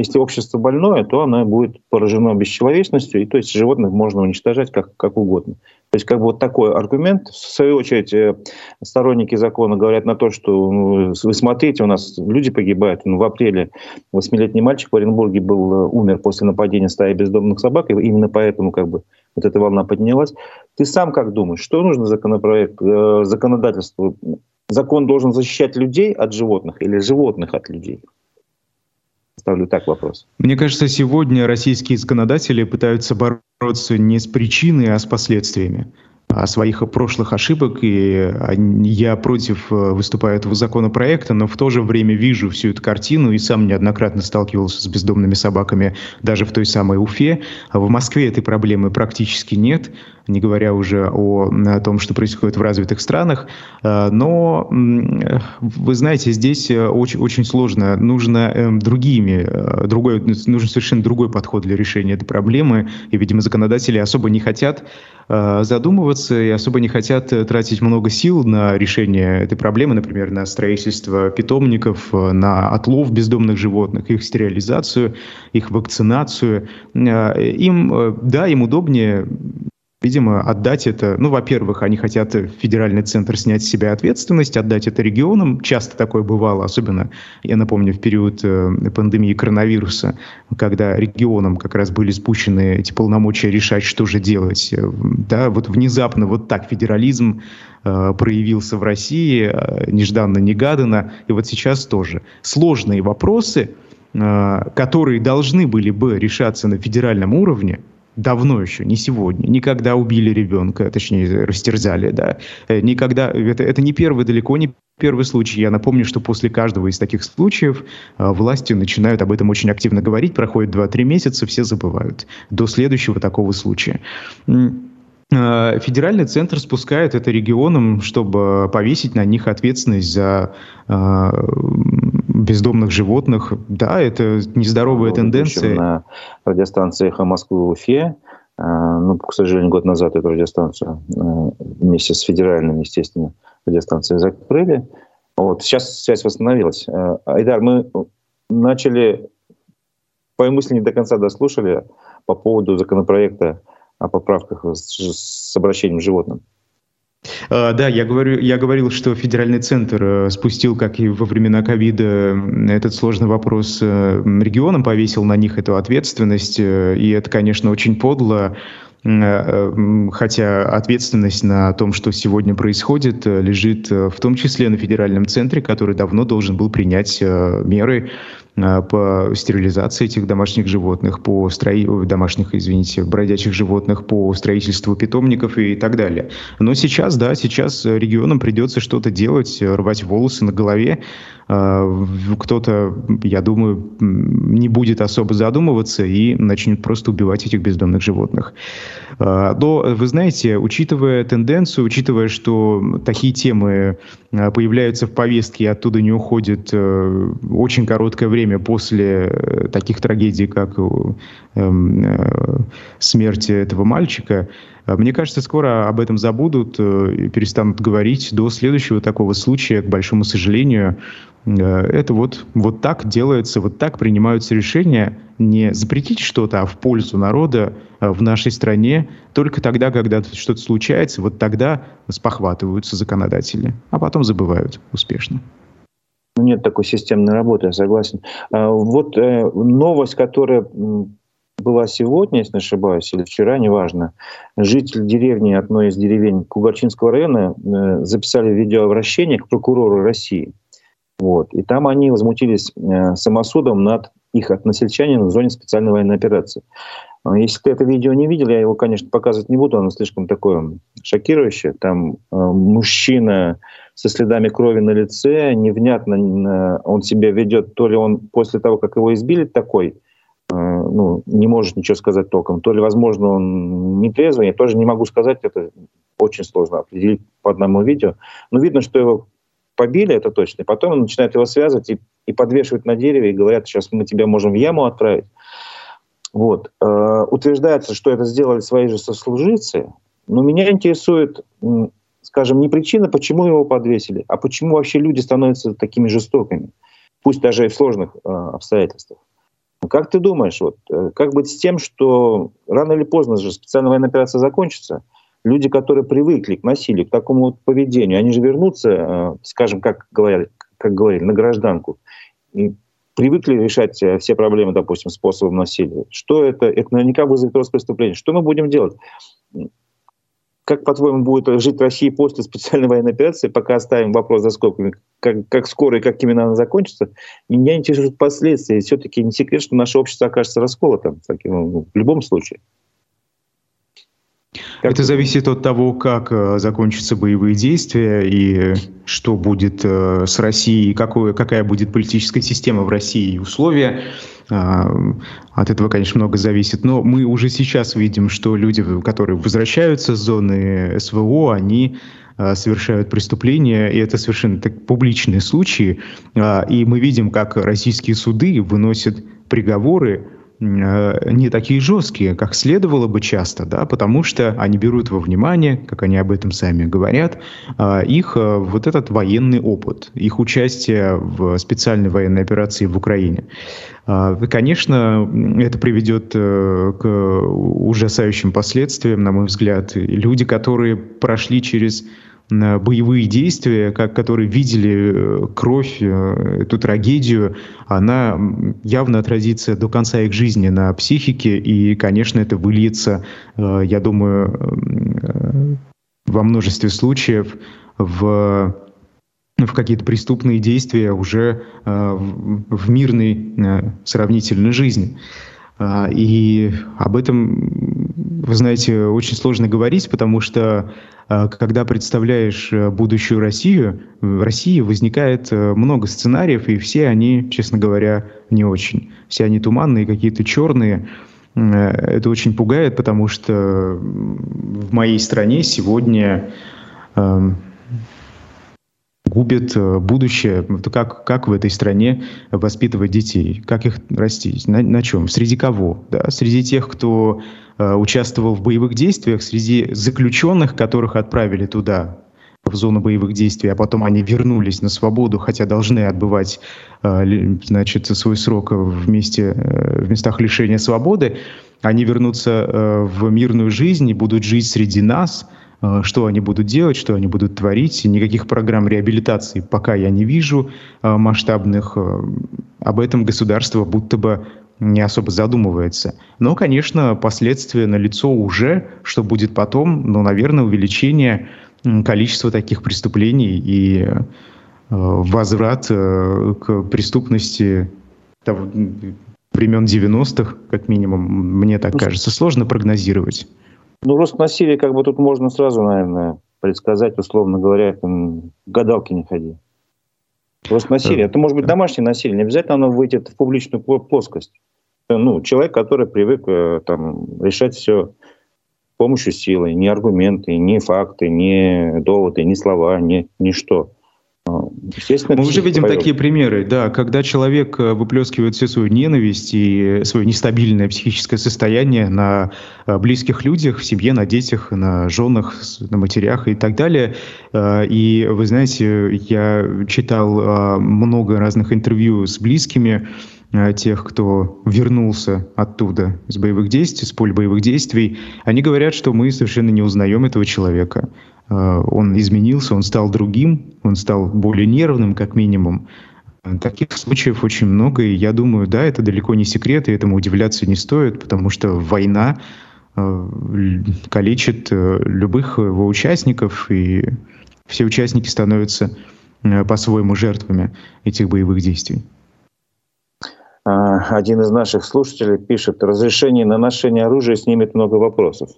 если общество больное, то оно будет поражено бесчеловечностью, и то есть животных можно уничтожать как, как угодно. То есть как бы вот такой аргумент. В свою очередь э, сторонники закона говорят на то, что ну, вы смотрите, у нас люди погибают. Ну, в апреле восьмилетний мальчик в Оренбурге был, э, умер после нападения стаи бездомных собак, и именно поэтому как бы вот эта волна поднялась. Ты сам как думаешь, что нужно законопроект, э, законодательству? Закон должен защищать людей от животных или животных от людей? Ставлю так вопрос. Мне кажется, сегодня российские законодатели пытаются бороться не с причиной, а с последствиями о своих прошлых ошибок, и я против э, выступаю этого законопроекта, но в то же время вижу всю эту картину и сам неоднократно сталкивался с бездомными собаками даже в той самой Уфе. А в Москве этой проблемы практически нет не говоря уже о, о том, что происходит в развитых странах. Э, но, вы знаете, здесь э, очень, очень сложно. Нужно эм, другими, э, другой, нужен совершенно другой подход для решения этой проблемы. И, видимо, законодатели особо не хотят задумываться и особо не хотят тратить много сил на решение этой проблемы, например, на строительство питомников, на отлов бездомных животных, их стерилизацию, их вакцинацию. Им, да, им удобнее Видимо, отдать это, ну, во-первых, они хотят федеральный центр снять с себя ответственность, отдать это регионам. Часто такое бывало, особенно, я напомню, в период э, пандемии коронавируса, когда регионам как раз были спущены эти полномочия решать, что же делать. Да, вот внезапно вот так федерализм э, проявился в России, э, нежданно-негаданно, и вот сейчас тоже. Сложные вопросы, э, которые должны были бы решаться на федеральном уровне, давно еще, не сегодня, никогда убили ребенка, точнее, растерзали, да, э, никогда, это, это не первый, далеко не первый случай. Я напомню, что после каждого из таких случаев э, власти начинают об этом очень активно говорить, проходит 2-3 месяца, все забывают до следующего такого случая. Э, федеральный центр спускает это регионам, чтобы повесить на них ответственность за э, бездомных животных. Да, это нездоровая ну, тенденция. На радиостанции «Эхо Москвы» в Уфе, э, ну, к сожалению, год назад эту радиостанцию э, вместе с федеральными, естественно, радиостанцией закрыли. Вот, сейчас связь восстановилась. Э, Айдар, мы начали, твои мысли не до конца дослушали по поводу законопроекта о поправках с, с обращением к животным. А, да, я, говорю, я говорил, что федеральный центр э, спустил, как и во времена ковида, этот сложный вопрос э, регионам, повесил на них эту ответственность. Э, и это, конечно, очень подло. Хотя ответственность на том, что сегодня происходит, лежит в том числе на федеральном центре, который давно должен был принять меры по стерилизации этих домашних животных, по строи... домашних, извините, бродячих животных, по строительству питомников и так далее. Но сейчас, да, сейчас регионам придется что-то делать, рвать волосы на голове. Э, кто-то, я думаю, не будет особо задумываться и начнет просто убивать этих бездомных животных. Э, но, вы знаете, учитывая тенденцию, учитывая, что такие темы появляются в повестке и оттуда не уходят очень короткое время, время после э, таких трагедий, как эм, э, смерти этого мальчика, э, мне кажется, скоро об этом забудут и перестанут говорить до следующего такого случая, к большому сожалению. Это вот, вот так делается, вот так принимаются решения не запретить что-то, а в пользу народа в нашей стране только тогда, когда что-то случается, вот тогда спохватываются законодатели, а потом забывают успешно. Нет такой системной работы, я согласен. А, вот э, новость, которая была сегодня, если не ошибаюсь, или вчера, неважно, житель деревни, одной из деревень Кугарчинского района, э, записали видеообращение к прокурору России. Вот. И там они возмутились э, самосудом над их односельчанин в зоне специальной военной операции. А, если ты это видео не видел, я его, конечно, показывать не буду, оно слишком такое шокирующее. Там мужчина со следами крови на лице, невнятно он себя ведет, то ли он после того, как его избили, такой, э, ну, не может ничего сказать толком, то ли, возможно, он не трезвый, я тоже не могу сказать, это очень сложно определить по одному видео. Но видно, что его побили, это точно, и потом он начинает его связывать и, и подвешивать на дереве, и говорят, сейчас мы тебя можем в яму отправить. Вот. Э, утверждается, что это сделали свои же сослуживцы, Но меня интересует, скажем, не причина, почему его подвесили, а почему вообще люди становятся такими жестокими, пусть даже и в сложных э, обстоятельствах. Как ты думаешь, вот, э, как быть с тем, что рано или поздно же специальная военная операция закончится, люди, которые привыкли к насилию, к такому вот поведению, они же вернутся, скажем, как говорили, как говорили, на гражданку, и привыкли решать э, все проблемы, допустим, способом насилия. Что это? Это наверняка вызовет рост преступлений. Что мы будем делать? Как, по-твоему, будет жить Россия после специальной военной операции, пока оставим вопрос за скобками, как, как скоро и как именно она закончится? Меня интересуют последствия. Все-таки не секрет, что наше общество окажется расколотым в любом случае. Как... Это зависит от того, как э, закончатся боевые действия и что будет э, с Россией, какое, какая будет политическая система в России и условия. А, от этого, конечно, много зависит. Но мы уже сейчас видим, что люди, которые возвращаются с зоны СВО, они а, совершают преступления, и это совершенно так, публичные случаи. А, и мы видим, как российские суды выносят приговоры Э, не такие жесткие, как следовало бы часто, да, потому что они берут во внимание, как они об этом сами говорят, э, их э, вот этот военный опыт, их участие в специальной военной операции в Украине. Конечно, это приведет к ужасающим последствиям, на мой взгляд. Люди, которые прошли через боевые действия, как, которые видели э, кровь, э, эту трагедию, она явно отразится до конца их жизни на психике, и, конечно, это выльется, э, я думаю, во множестве случаев в в какие-то преступные действия уже в мирной сравнительной жизни. И об этом, вы знаете, очень сложно говорить, потому что а, когда представляешь э, будущую Россию, в России возникает э, много сценариев, и все они, честно говоря, не очень. Все они туманные, какие-то черные. Э, это очень пугает, потому что в моей стране сегодня эм, губит будущее. Как, как в этой стране воспитывать детей? Как их растить? На, на чем? Среди кого? Да? Среди тех, кто участвовал в боевых действиях среди заключенных, которых отправили туда, в зону боевых действий, а потом они вернулись на свободу, хотя должны отбывать э, значит, свой срок вместе, э, в местах лишения свободы, они вернутся в мирную жизнь и будут жить среди нас, что они будут делать, что они будут творить. Никаких программ реабилитации пока я не вижу масштабных. Об этом государство будто бы не особо задумывается. Но, конечно, последствия на лицо уже, что будет потом, ну, наверное, увеличение количества таких преступлений и э, возврат э, к преступности времен 90-х, как минимум, мне так кажется, сложно прогнозировать. Ну, рост насилия, как бы тут можно сразу, наверное, предсказать, условно говоря, там, гадалки не ходи. Рост насилия. Это может быть домашнее насилие, не обязательно оно выйдет в публичную плоскость ну, человек, который привык э, там, решать все с помощью силы, не аргументы, не факты, не доводы, не слова, не ничто. А, естественно, Мы уже видим такие примеры, да, когда человек э, выплескивает всю свою ненависть и свое нестабильное психическое состояние на э, близких людях, в семье, на детях, на женах, на матерях и так далее. И вы знаете, я читал много разных интервью с близкими, Э, тех, кто вернулся оттуда с боевых действий, с поля боевых действий, они говорят, что мы совершенно не узнаем этого человека. Э, он изменился, он стал другим, он стал более нервным, как минимум. Таких случаев очень много, и я думаю, да, это далеко не секрет, и этому удивляться не стоит, потому что война э, калечит любых его участников, и все участники становятся по-своему жертвами этих боевых действий. А, один из наших слушателей пишет, разрешение на ношение оружия снимет много вопросов.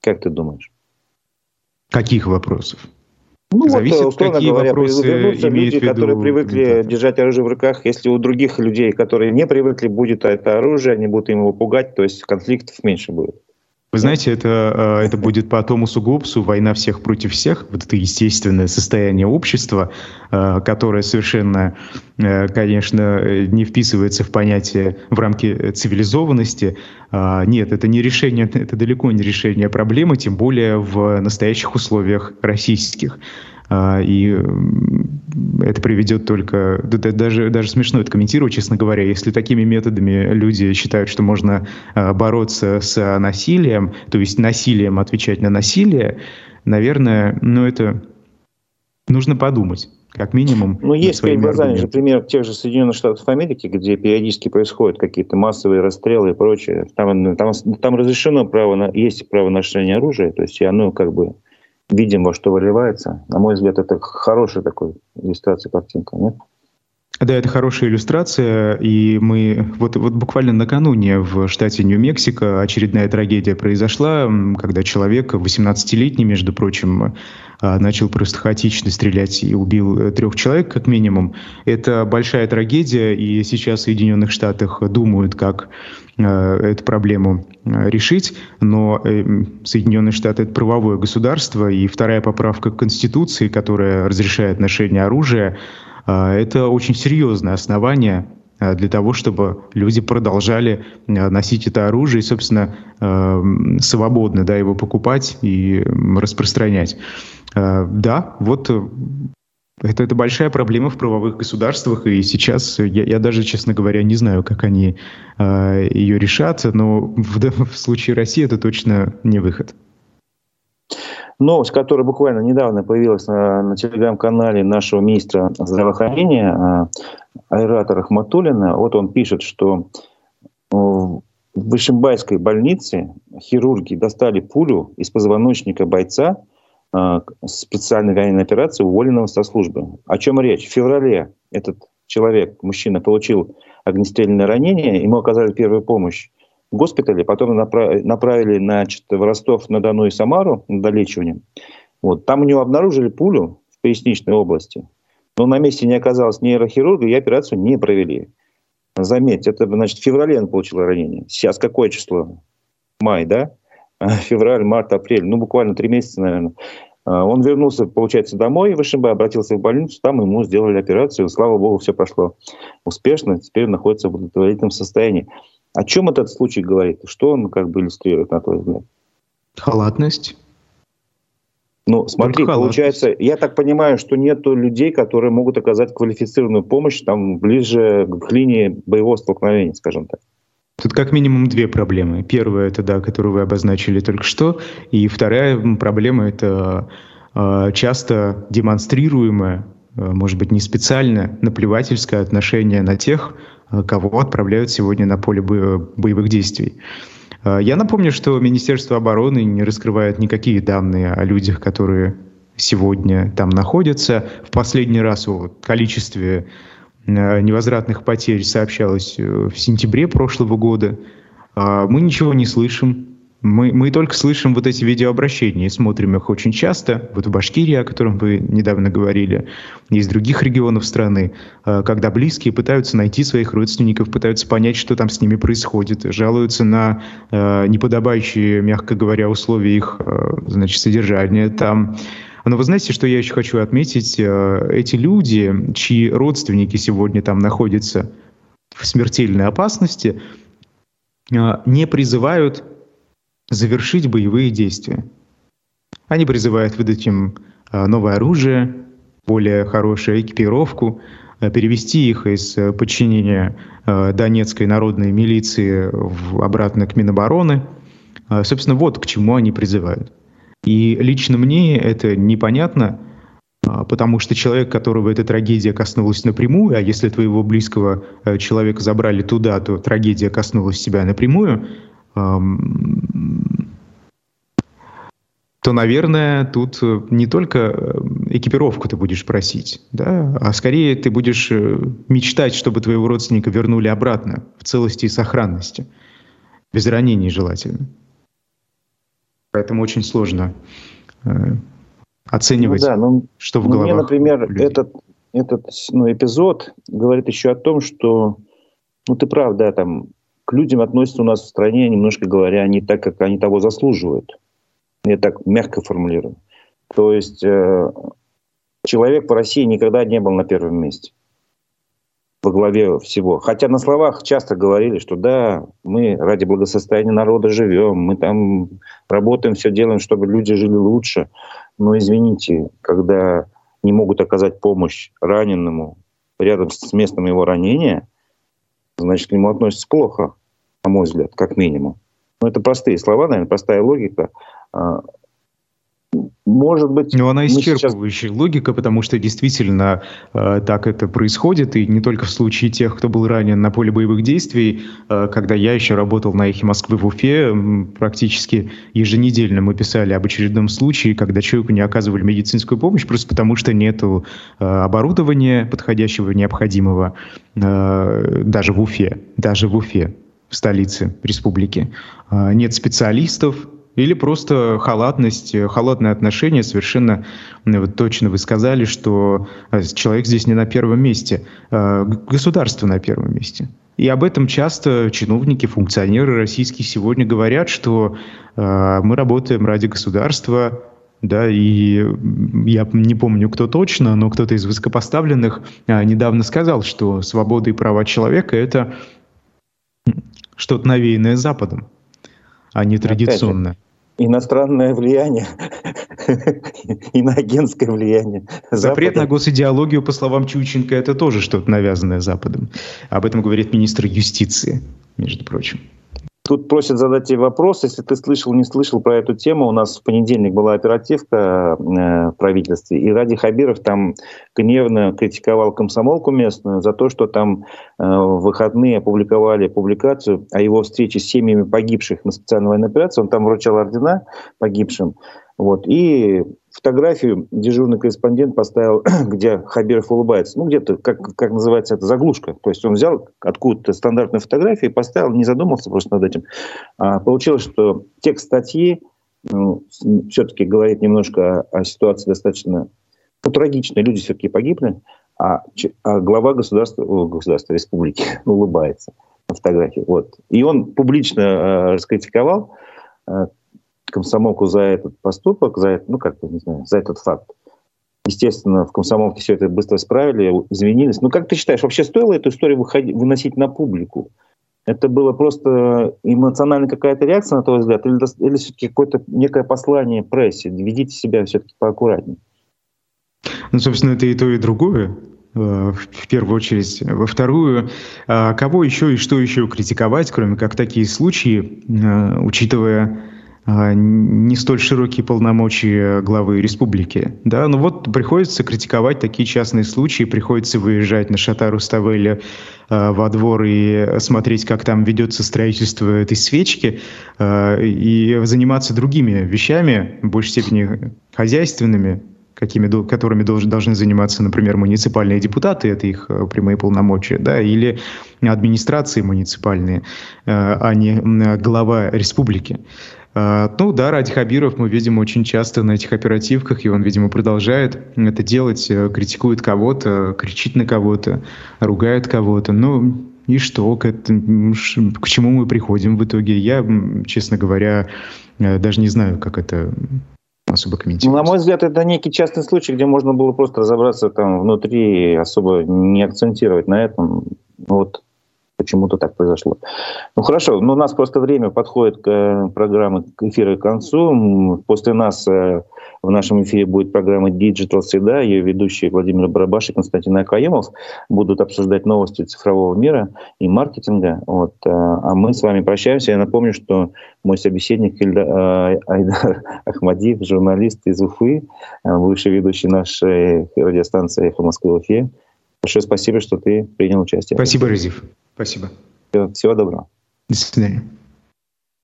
Как ты думаешь? Каких вопросов? Ну, Зависит, вот, условно какие говоря, вопросы люди, виду, которые привыкли да. держать оружие в руках, если у других людей, которые не привыкли, будет это оружие, они будут им его пугать, то есть конфликтов меньше будет. Вы знаете, это, это будет по Томасу Гоббсу «Война всех против всех». Вот это естественное состояние общества, которое совершенно, конечно, не вписывается в понятие в рамки цивилизованности. Нет, это не решение, это далеко не решение проблемы, тем более в настоящих условиях российских. А, и это приведет только... Даже, даже смешно это комментировать, честно говоря. Если такими методами люди считают, что можно а, бороться с насилием, то есть насилием отвечать на насилие, наверное, ну это нужно подумать как минимум. Ну, есть перед глазами же пример тех же Соединенных Штатов Америки, где периодически происходят какие-то массовые расстрелы и прочее. Там, там, там разрешено право на, есть право ношения оружия, то есть оно как бы видим, во что выливается. На мой взгляд, это хорошая такой иллюстрация картинка, нет? Да, это хорошая иллюстрация, и мы вот, вот буквально накануне в штате Нью-Мексико очередная трагедия произошла, когда человек, 18-летний, между прочим, начал просто хаотично стрелять и убил э, трех человек, как минимум. Это большая трагедия, и сейчас в Соединенных Штатах думают, как э, эту проблему э, решить, но Соединенные Штаты — это правовое государство, и вторая поправка к Конституции, которая разрешает ношение оружия, это очень серьезное основание для того, чтобы люди продолжали носить это оружие и, собственно, свободно да, его покупать и распространять. Э, да, вот э, это, это большая проблема в правовых государствах, и сейчас я, я даже, честно говоря, не знаю, как они э, ее решат, но в, в случае России это точно не выход. Новость, которая буквально недавно появилась на, на телеграм-канале нашего министра здравоохранения э, Айрата Рахматуллина, вот он пишет, что в Вышимбайской больнице хирурги достали пулю из позвоночника бойца, Э, специальной военной операции уволенного со службы. О чем речь? В феврале этот человек, мужчина, получил огнестрельное ранение, ему оказали первую помощь в госпитале, потом направили значит, в Ростов-на-Дону и Самару на долечивание. Вот. Там у него обнаружили пулю в поясничной области, но на месте не оказалось нейрохирурга, и операцию не провели. Заметьте, это значит в феврале он получил ранение. Сейчас какое число? Май, да? [LAUGHS] февраль, март, апрель, ну, буквально три месяца, наверное. А, он вернулся, получается, домой в ВШБ, обратился в больницу, там ему сделали операцию, слава богу, все прошло успешно, теперь находится в удовлетворительном состоянии. О чем этот случай говорит? Что он как бы иллюстрирует, на твой взгляд? Халатность. Ну, смотри, получается, я так понимаю, что нет людей, которые могут оказать квалифицированную помощь там ближе к линии боевого столкновения, скажем так. Тут как минимум две проблемы. Первая это да, которую вы обозначили только что, и вторая проблема это э, часто демонстрируемое, э, может быть не специально, наплевательское отношение на тех, э, кого отправляют сегодня на поле бо боевых действий. Я напомню, что Министерство обороны не раскрывает никакие данные о людях, которые сегодня там находятся. В последний раз о количестве невозвратных потерь сообщалось э, в сентябре прошлого года. А мы ничего не слышим. Мы, мы только слышим вот эти видеообращения и смотрим их очень часто. Вот в Башкирии, о котором вы недавно говорили, из других регионов страны, э, когда близкие пытаются найти своих родственников, пытаются понять, что там с ними происходит, жалуются на неподобающие, мягко говоря, условия их значит, содержания там. Но вы знаете, что я еще хочу отметить? Э, эти люди, чьи родственники сегодня там находятся в смертельной опасности, э, не призывают завершить боевые действия. Они призывают выдать им э, новое оружие, более хорошую экипировку, перевести их из подчинения Донецкой народной милиции обратно к Минобороны. Собственно, вот к чему они призывают. И лично мне это непонятно, а, потому что человек, которого эта трагедия коснулась напрямую, а если твоего близкого э, человека забрали туда, то трагедия коснулась тебя напрямую, то, наверное, тут э, не только э, экипировку ты будешь просить, да, а скорее ты будешь мечтать, чтобы твоего родственника вернули обратно в целости и сохранности, без ранений желательно. Поэтому очень сложно э, оценивать, ну, да, ну, что в ну, головах. Мне, например, людей. этот, этот ну, эпизод говорит еще о том, что, ну ты прав, да, там к людям относятся у нас в стране, немножко говоря, не так, как они того заслуживают. Я так мягко формулирую. То есть э, человек в России никогда не был на первом месте во главе всего. Хотя на словах часто говорили, что да, мы ради благосостояния народа живем, мы там работаем, все делаем, чтобы люди жили лучше. Но извините, когда не могут оказать помощь раненому рядом с местом его ранения, значит, к нему относятся плохо, на мой взгляд, как минимум. Ну, это простые слова, наверное, простая логика. Может быть... Но она исчерпывающая сейчас... логика, потому что действительно э, так это происходит, и не только в случае тех, кто был ранен на поле боевых действий. Э, когда я еще работал на «Эхе Москвы» в Уфе, практически еженедельно мы писали об очередном случае, когда человеку не оказывали медицинскую помощь, просто потому что нет э, оборудования подходящего, необходимого, э, даже в Уфе, даже в Уфе, в столице республики. Э, нет специалистов, или просто халатность, э, халатное отношение, совершенно вот точно вы сказали, что э, человек здесь не на первом месте, а государство на первом месте. И об этом часто чиновники, функционеры российские сегодня говорят, что э, мы работаем ради государства, да, и я не помню, кто точно, но кто-то из высокопоставленных э, недавно сказал, что свобода и права человека – это что-то навеянное Западом, а не традиционное иностранное влияние, [LAUGHS] иноагентское влияние. Запрет на госидеологию, по словам Чученко, это тоже что-то навязанное Западом. Об этом говорит министр юстиции, между прочим. Тут просят задать тебе вопрос, если ты слышал, не слышал про эту тему. У нас в понедельник была оперативка э, в правительстве, и Ради Хабиров там гневно критиковал комсомолку местную за то, что там э, в выходные опубликовали публикацию о его встрече с семьями погибших на специальной военной операции. Он там вручал ордена погибшим. Вот. И фотографию дежурный корреспондент поставил, [CLEARS THROAT] где Хабиров улыбается. Ну, где-то, как, как называется это, заглушка. То есть он взял откуда-то стандартную фотографию и поставил, не задумался просто над этим. А получилось, что текст статьи ну, все-таки говорит немножко о, о ситуации достаточно ну, трагичной. Люди все-таки погибли, а, а глава государства, о, государства республики [LAUGHS] улыбается на фотографии. Вот. И он публично э, раскритиковал э, комсомолку за этот поступок, за, ну, как бы, не знаю, за этот факт. Естественно, в комсомолке все это быстро исправили, извинились. Ну, как ты считаешь, вообще стоило эту историю выходить, выносить на публику? Это было просто эмоциональная какая-то реакция, на твой взгляд, или, или все-таки какое-то некое послание прессе? Ведите себя все-таки поаккуратнее. Ну, собственно, это и то, и другое э, в первую очередь. Во вторую, а кого еще и что еще критиковать, кроме как такие случаи, э, учитывая не столь широкие полномочия главы республики. Да? Но ну вот приходится критиковать такие частные случаи, приходится выезжать на Шатару Ставеля э, во двор и смотреть, как там ведется строительство этой свечки, э, и заниматься другими вещами, в большей степени хозяйственными, какими, которыми должны, должны заниматься, например, муниципальные депутаты, это их э, прямые полномочия, да, или администрации муниципальные, э, а не глава республики. А, ну да, Ради Хабиров мы видим очень часто на этих оперативках, и он, видимо, продолжает это делать, э, критикует кого-то, кричит на кого-то, ругает кого-то. Ну, и что, к, это, к чему мы приходим в итоге? Я, честно говоря, э, даже не знаю, как это особо комментировать. На мой взгляд, это некий частный случай, где можно было просто разобраться там внутри особо не акцентировать на этом. Вот почему-то так произошло. Ну хорошо, но у нас просто время подходит к э, программе к эфиру к концу. После нас э, в нашем эфире будет программа Digital Среда. Ее ведущие Владимир Барабаш и Константин Акаемов будут обсуждать новости цифрового мира и маркетинга. Вот. Э, а мы с вами прощаемся. Я напомню, что мой собеседник Ильда, Айдар Ахмадиев, журналист из Уфы, бывший ведущий нашей радиостанции «Эхо Москвы» Уфе. Большое спасибо, что ты принял участие. Спасибо, Резив. Спасибо. Всего доброго. До свидания.